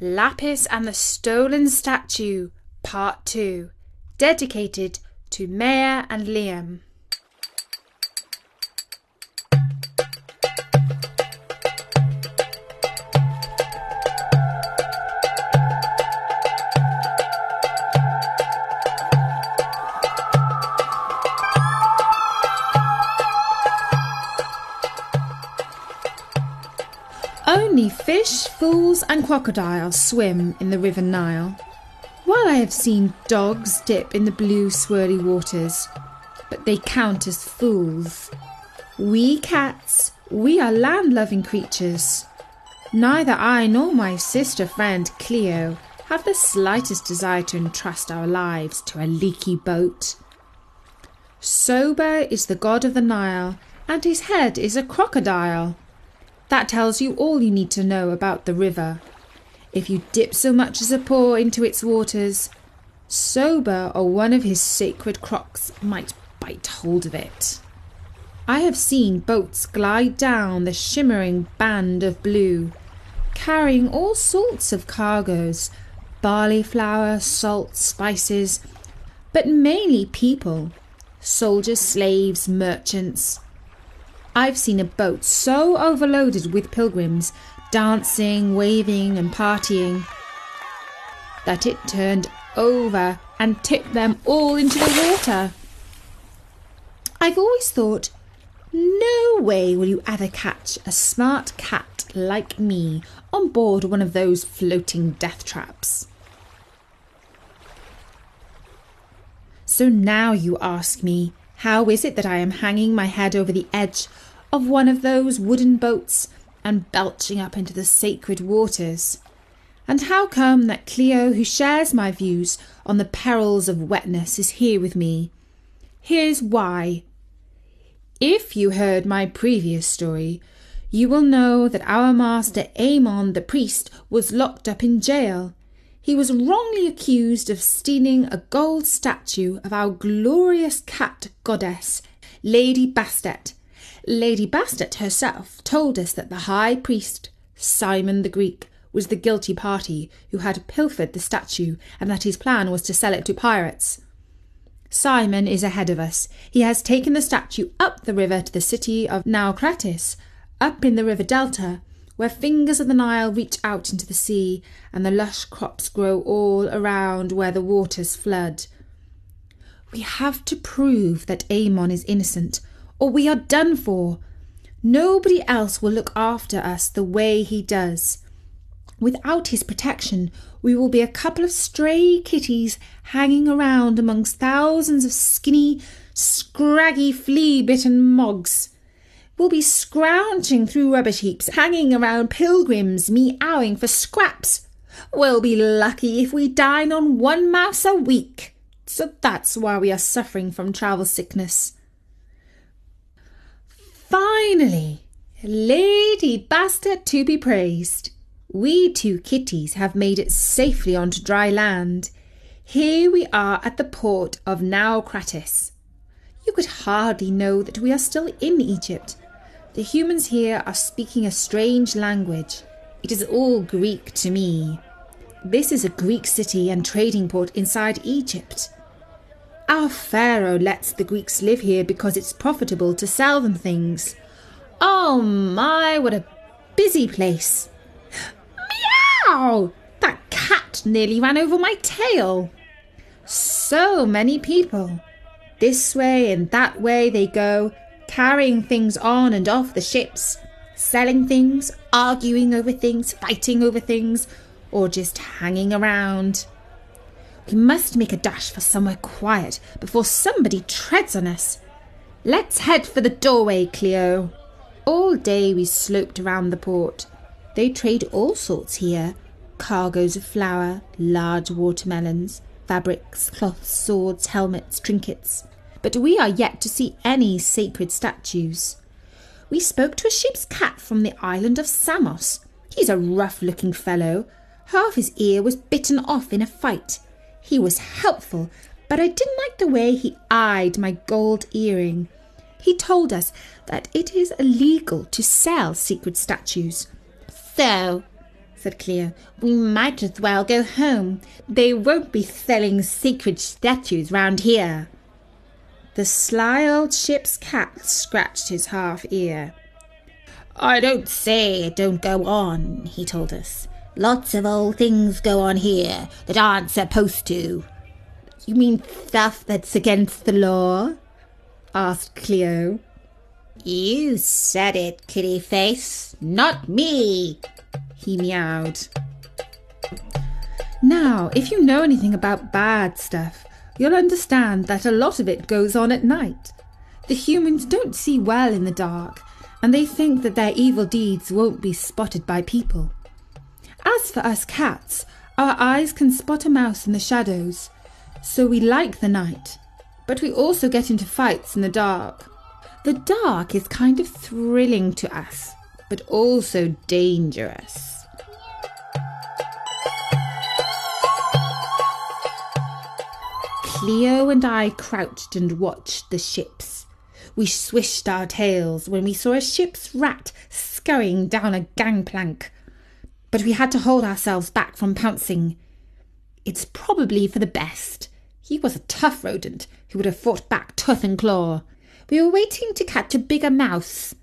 Lapis and the Stolen Statue, Part 2, dedicated to Maya and Liam. And crocodiles swim in the River Nile. While I have seen dogs dip in the blue swirly waters, but they count as fools. We cats, we are land loving creatures. Neither I nor my sister friend Cleo have the slightest desire to entrust our lives to a leaky boat. Sobek is the god of the Nile, and his head is a crocodile. That tells you all you need to know about the river. If you dip so much as a paw into its waters, Sobek or one of his sacred crocs might bite hold of it. I have seen boats glide down the shimmering band of blue, carrying all sorts of cargoes barley flour, salt, spices, but mainly people soldiers, slaves, merchants. I've seen a boat so overloaded with pilgrims, dancing, waving, and partying, that it turned over and tipped them all into the water. I've always thought, no way will you ever catch a smart cat like me on board one of those floating death traps. So now you ask me, how is it that I am hanging my head over the edge of one of those wooden boats and belching up into the sacred waters? And how come that Cleo, who shares my views on the perils of wetness, is here with me? Here's why. If you heard my previous story, you will know that our master Amon the priest was locked up in jail. He was wrongly accused of stealing a gold statue of our glorious cat goddess, Lady Bastet. Lady Bastet herself told us that the high priest, Simon the Greek, was the guilty party who had pilfered the statue and that his plan was to sell it to pirates. Simon is ahead of us. He has taken the statue up the river to the city of Naucratis, up in the river delta, where fingers of the Nile reach out into the sea and the lush crops grow all around where the waters flood. We have to prove that Amon is innocent, or we are done for. Nobody else will look after us the way he does. Without his protection, we will be a couple of stray kitties hanging around amongst thousands of skinny, scraggy, flea bitten mogs. We'll be scrounging through rubbish heaps, hanging around pilgrims, meowing for scraps. We'll be lucky if we dine on one mouse a week. So that's why we are suffering from travel sickness. Finally, Lady Bastet to be praised. We two kitties have made it safely onto dry land. Here we are at the port of Naucratis. You could hardly know that we are still in Egypt. The humans here are speaking a strange language. It is all Greek to me. This is a Greek city and trading port inside Egypt. Our Pharaoh lets the Greeks live here because it's profitable to sell them things. Oh my, what a busy place! Meow! That cat nearly ran over my tail. So many people. This way and that way they go, carrying things on and off the ships, selling things, arguing over things, fighting over things, or just hanging around. We must make a dash for somewhere quiet before somebody treads on us. Let's head for the doorway, Cleo. All day we sloped around the port. They trade all sorts here cargoes of flour, large watermelons, fabrics, cloths, swords, helmets, trinkets. But we are yet to see any sacred statues. We spoke to a sheep's cat from the island of Samos. He's a rough looking fellow. Half his ear was bitten off in a fight. He was helpful, but I didn't like the way he eyed my gold earring. He told us that it is illegal to sell secret statues. So said Cleo. We might as well go home. They won't be selling sacred statues round here. The sly old ship's cat scratched his half ear. I don't say it don't go on, he told us. Lots of old things go on here that aren't supposed to. You mean stuff that's against the law? asked Cleo. You said it, kitty face, not me, he meowed. Now, if you know anything about bad stuff, you'll understand that a lot of it goes on at night. The humans don't see well in the dark, and they think that their evil deeds won't be spotted by people. As for us cats, our eyes can spot a mouse in the shadows, so we like the night, but we also get into fights in the dark. The dark is kind of thrilling to us, but also dangerous. Cleo and I crouched and watched the ships. We swished our tails when we saw a ship's rat scurrying down a gangplank. But we had to hold ourselves back from pouncing. It's probably for the best. He was a tough rodent who would have fought back tooth and claw. We were waiting to catch a bigger mouse.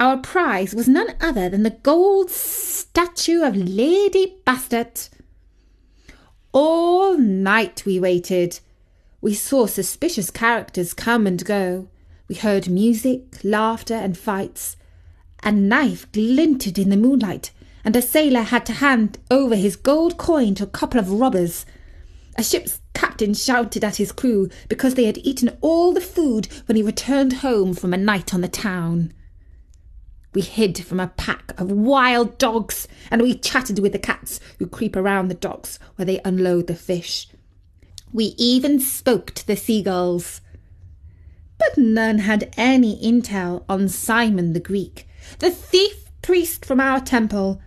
Our prize was none other than the gold statue of Lady Bastet. All night we waited. We saw suspicious characters come and go. We heard music, laughter, and fights. A knife glinted in the moonlight, and a sailor had to hand over his gold coin to a couple of robbers. A ship's captain shouted at his crew because they had eaten all the food when he returned home from a night on the town. We hid from a pack of wild dogs, and we chatted with the cats who creep around the docks where they unload the fish. We even spoke to the seagulls but none had any intel on Simon the Greek, the thief priest from our temple,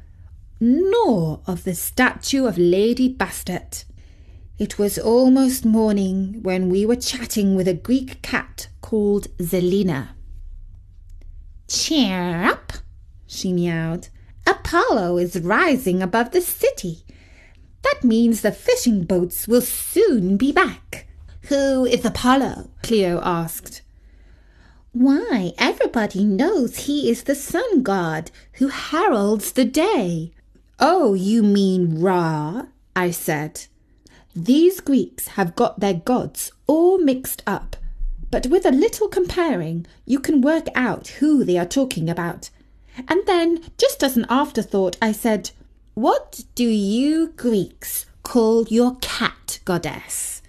nor of the statue of Lady Bastet. It was almost morning when we were chatting with a Greek cat called Zelina. Cheer up, she meowed. Apollo is rising above the city. That means the fishing boats will soon be back. Who is Apollo? Cleo asked. Why, everybody knows he is the sun god who heralds the day. Oh, you mean Ra? I said. These Greeks have got their gods all mixed up, but with a little comparing, you can work out who they are talking about. And then, just as an afterthought, I said, What do you Greeks call your cat goddess?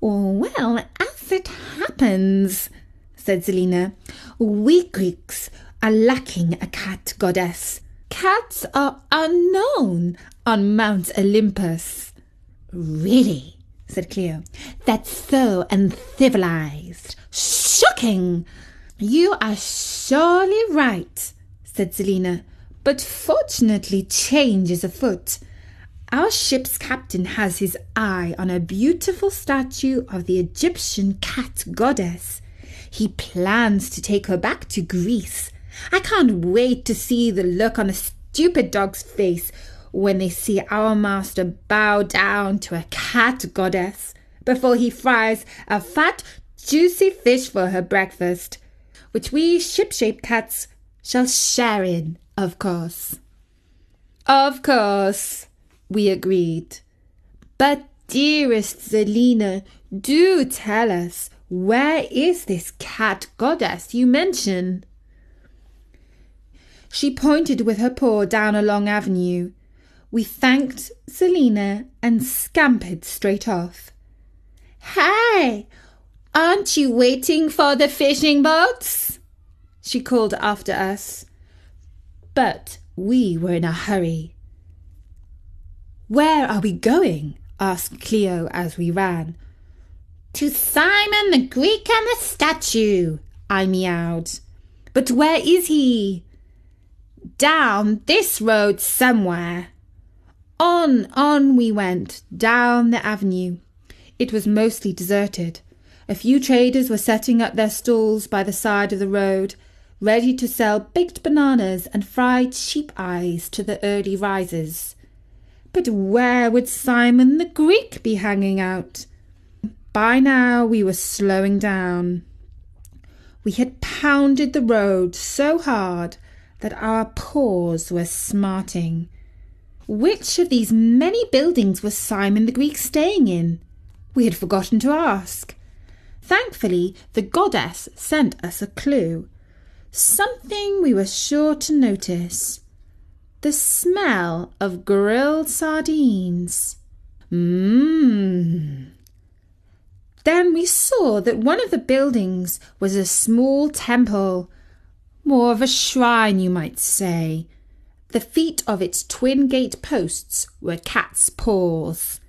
Well, as it happens, said Zelina. We Greeks are lacking a cat goddess. Cats are unknown on Mount Olympus. Really? said Cleo. That's so uncivilized. Shocking! You are surely right, said Selina. But fortunately, change is afoot. Our ship's captain has his eye on a beautiful statue of the Egyptian cat goddess. He plans to take her back to Greece. I can't wait to see the look on the stupid dog's face when they see our master bow down to a cat goddess before he fries a fat, juicy fish for her breakfast, which we ship-shaped cats shall share in, of course. Of course, we agreed. But dearest Zelina, do tell us where is this cat goddess you mention? She pointed with her paw down a long avenue. We thanked Selina and scampered straight off. Hey, aren't you waiting for the fishing boats? She called after us. But we were in a hurry. Where are we going? asked Cleo as we ran. To Simon the Greek and the statue, I meowed. But where is he? Down this road somewhere. On, on we went, down the avenue. It was mostly deserted. A few traders were setting up their stalls by the side of the road, ready to sell baked bananas and fried sheep eyes to the early risers. But where would Simon the Greek be hanging out? By now we were slowing down. We had pounded the road so hard that our paws were smarting. Which of these many buildings was Simon the Greek staying in? We had forgotten to ask. Thankfully, the goddess sent us a clue. Something we were sure to notice. The smell of grilled sardines. Mmm. Then we saw that one of the buildings was a small temple, more of a shrine, you might say. The feet of its twin gate posts were cat's paws.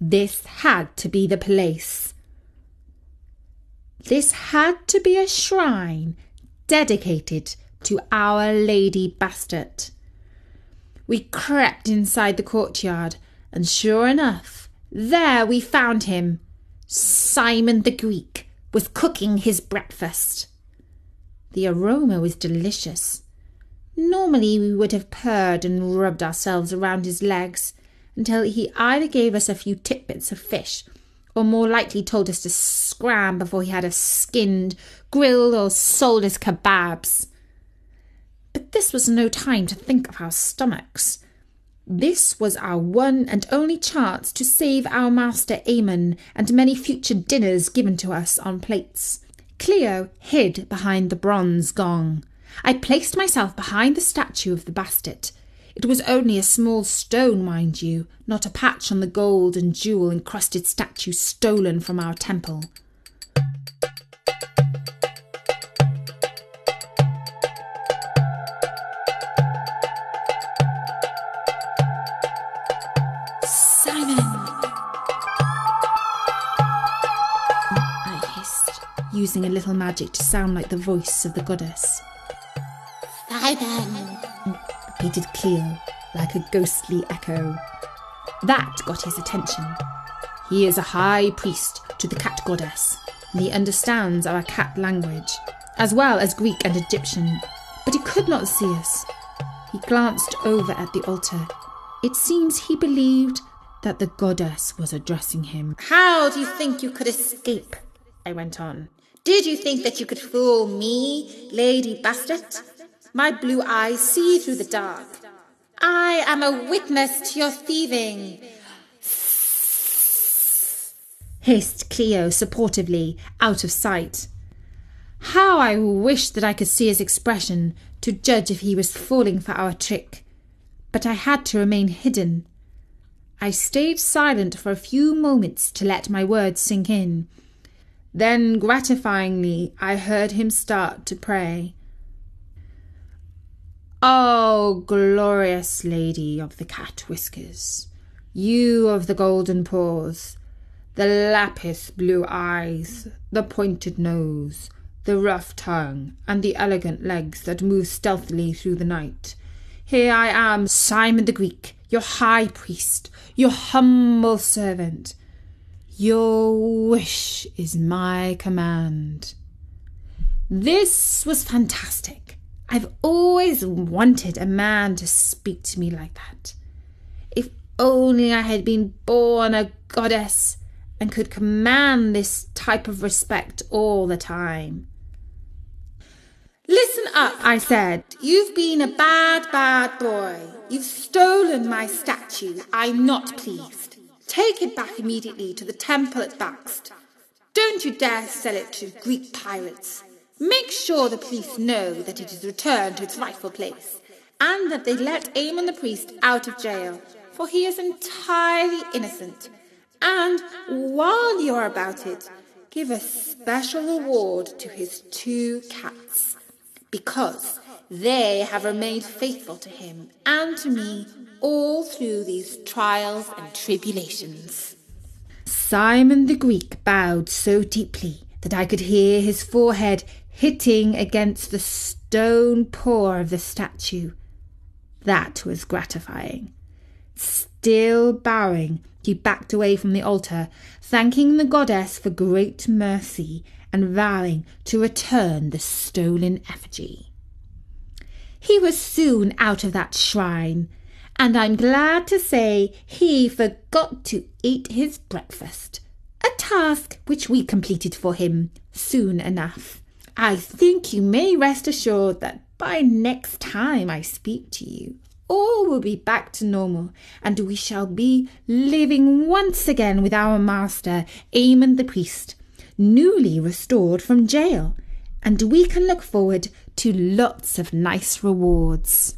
This had to be the place. This had to be a shrine dedicated to Our Lady Bastet. We crept inside the courtyard, and sure enough, there we found him. Simon the Greek was cooking his breakfast. The aroma was delicious. Normally we would have purred and rubbed ourselves around his legs until he either gave us a few tidbits of fish or more likely told us to scram before he had us skinned, grilled, or sold as kebabs. But this was no time to think of our stomachs. This was our one and only chance to save our master Amon and many future dinners given to us on plates. Cleo hid behind the bronze gong. I placed myself behind the statue of the Bastet. It was only a small stone, mind you, not a patch on the gold and jewel encrusted statue stolen from our temple. Using a little magic to sound like the voice of the goddess. Simon! repeated Cleo, like a ghostly echo. That got his attention. He is a high priest to the cat goddess, and he understands our cat language, as well as Greek and Egyptian, but he could not see us. He glanced over at the altar. It seems he believed that the goddess was addressing him. How do you think you could escape? I went on. Did you think that you could fool me, Lady Bastet? My blue eyes see through the dark. I am a witness to your thieving. hissed Cleo supportively, out of sight. How I wished that I could see his expression to judge if he was falling for our trick. But I had to remain hidden. I stayed silent for a few moments to let my words sink in. Then, gratifyingly, I heard him start to pray. Oh, glorious lady of the cat whiskers, you of the golden paws, the lapis blue eyes, the pointed nose, the rough tongue, and the elegant legs that move stealthily through the night. Here I am, Simon the Greek, your high priest, your humble servant. Your wish is my command. This was fantastic. I've always wanted a man to speak to me like that. If only I had been born a goddess and could command this type of respect all the time. Listen up, I said. You've been a bad, bad boy. You've stolen my statue. I'm not pleased. Take it back immediately to the temple at Bakst. Don't you dare sell it to Greek pirates. Make sure the police know that it is returned to its rightful place, and that they let Amon the priest out of jail, for he is entirely innocent. And while you're about it, give a special reward to his two cats, because they have remained faithful to him and to me all through these trials and tribulations. Simon the Greek bowed so deeply that I could hear his forehead hitting against the stone paw of the statue. That was gratifying. Still bowing, he backed away from the altar, thanking the goddess for great mercy and vowing to return the stolen effigy. He was soon out of that shrine, and I'm glad to say he forgot to eat his breakfast, a task which we completed for him soon enough. I think you may rest assured that by next time I speak to you, all will be back to normal, and we shall be living once again with our master, Amon the priest, newly restored from jail, and we can look forward to lots of nice rewards.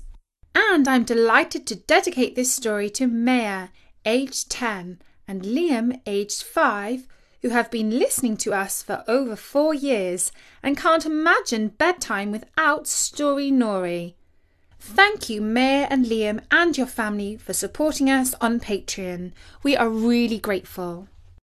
And I'm delighted to dedicate this story to Maya, aged 10, and Liam, aged 5, who have been listening to us for over four years and can't imagine bedtime without Storynory. Thank you, Maya and Liam and your family for supporting us on Patreon. We are really grateful.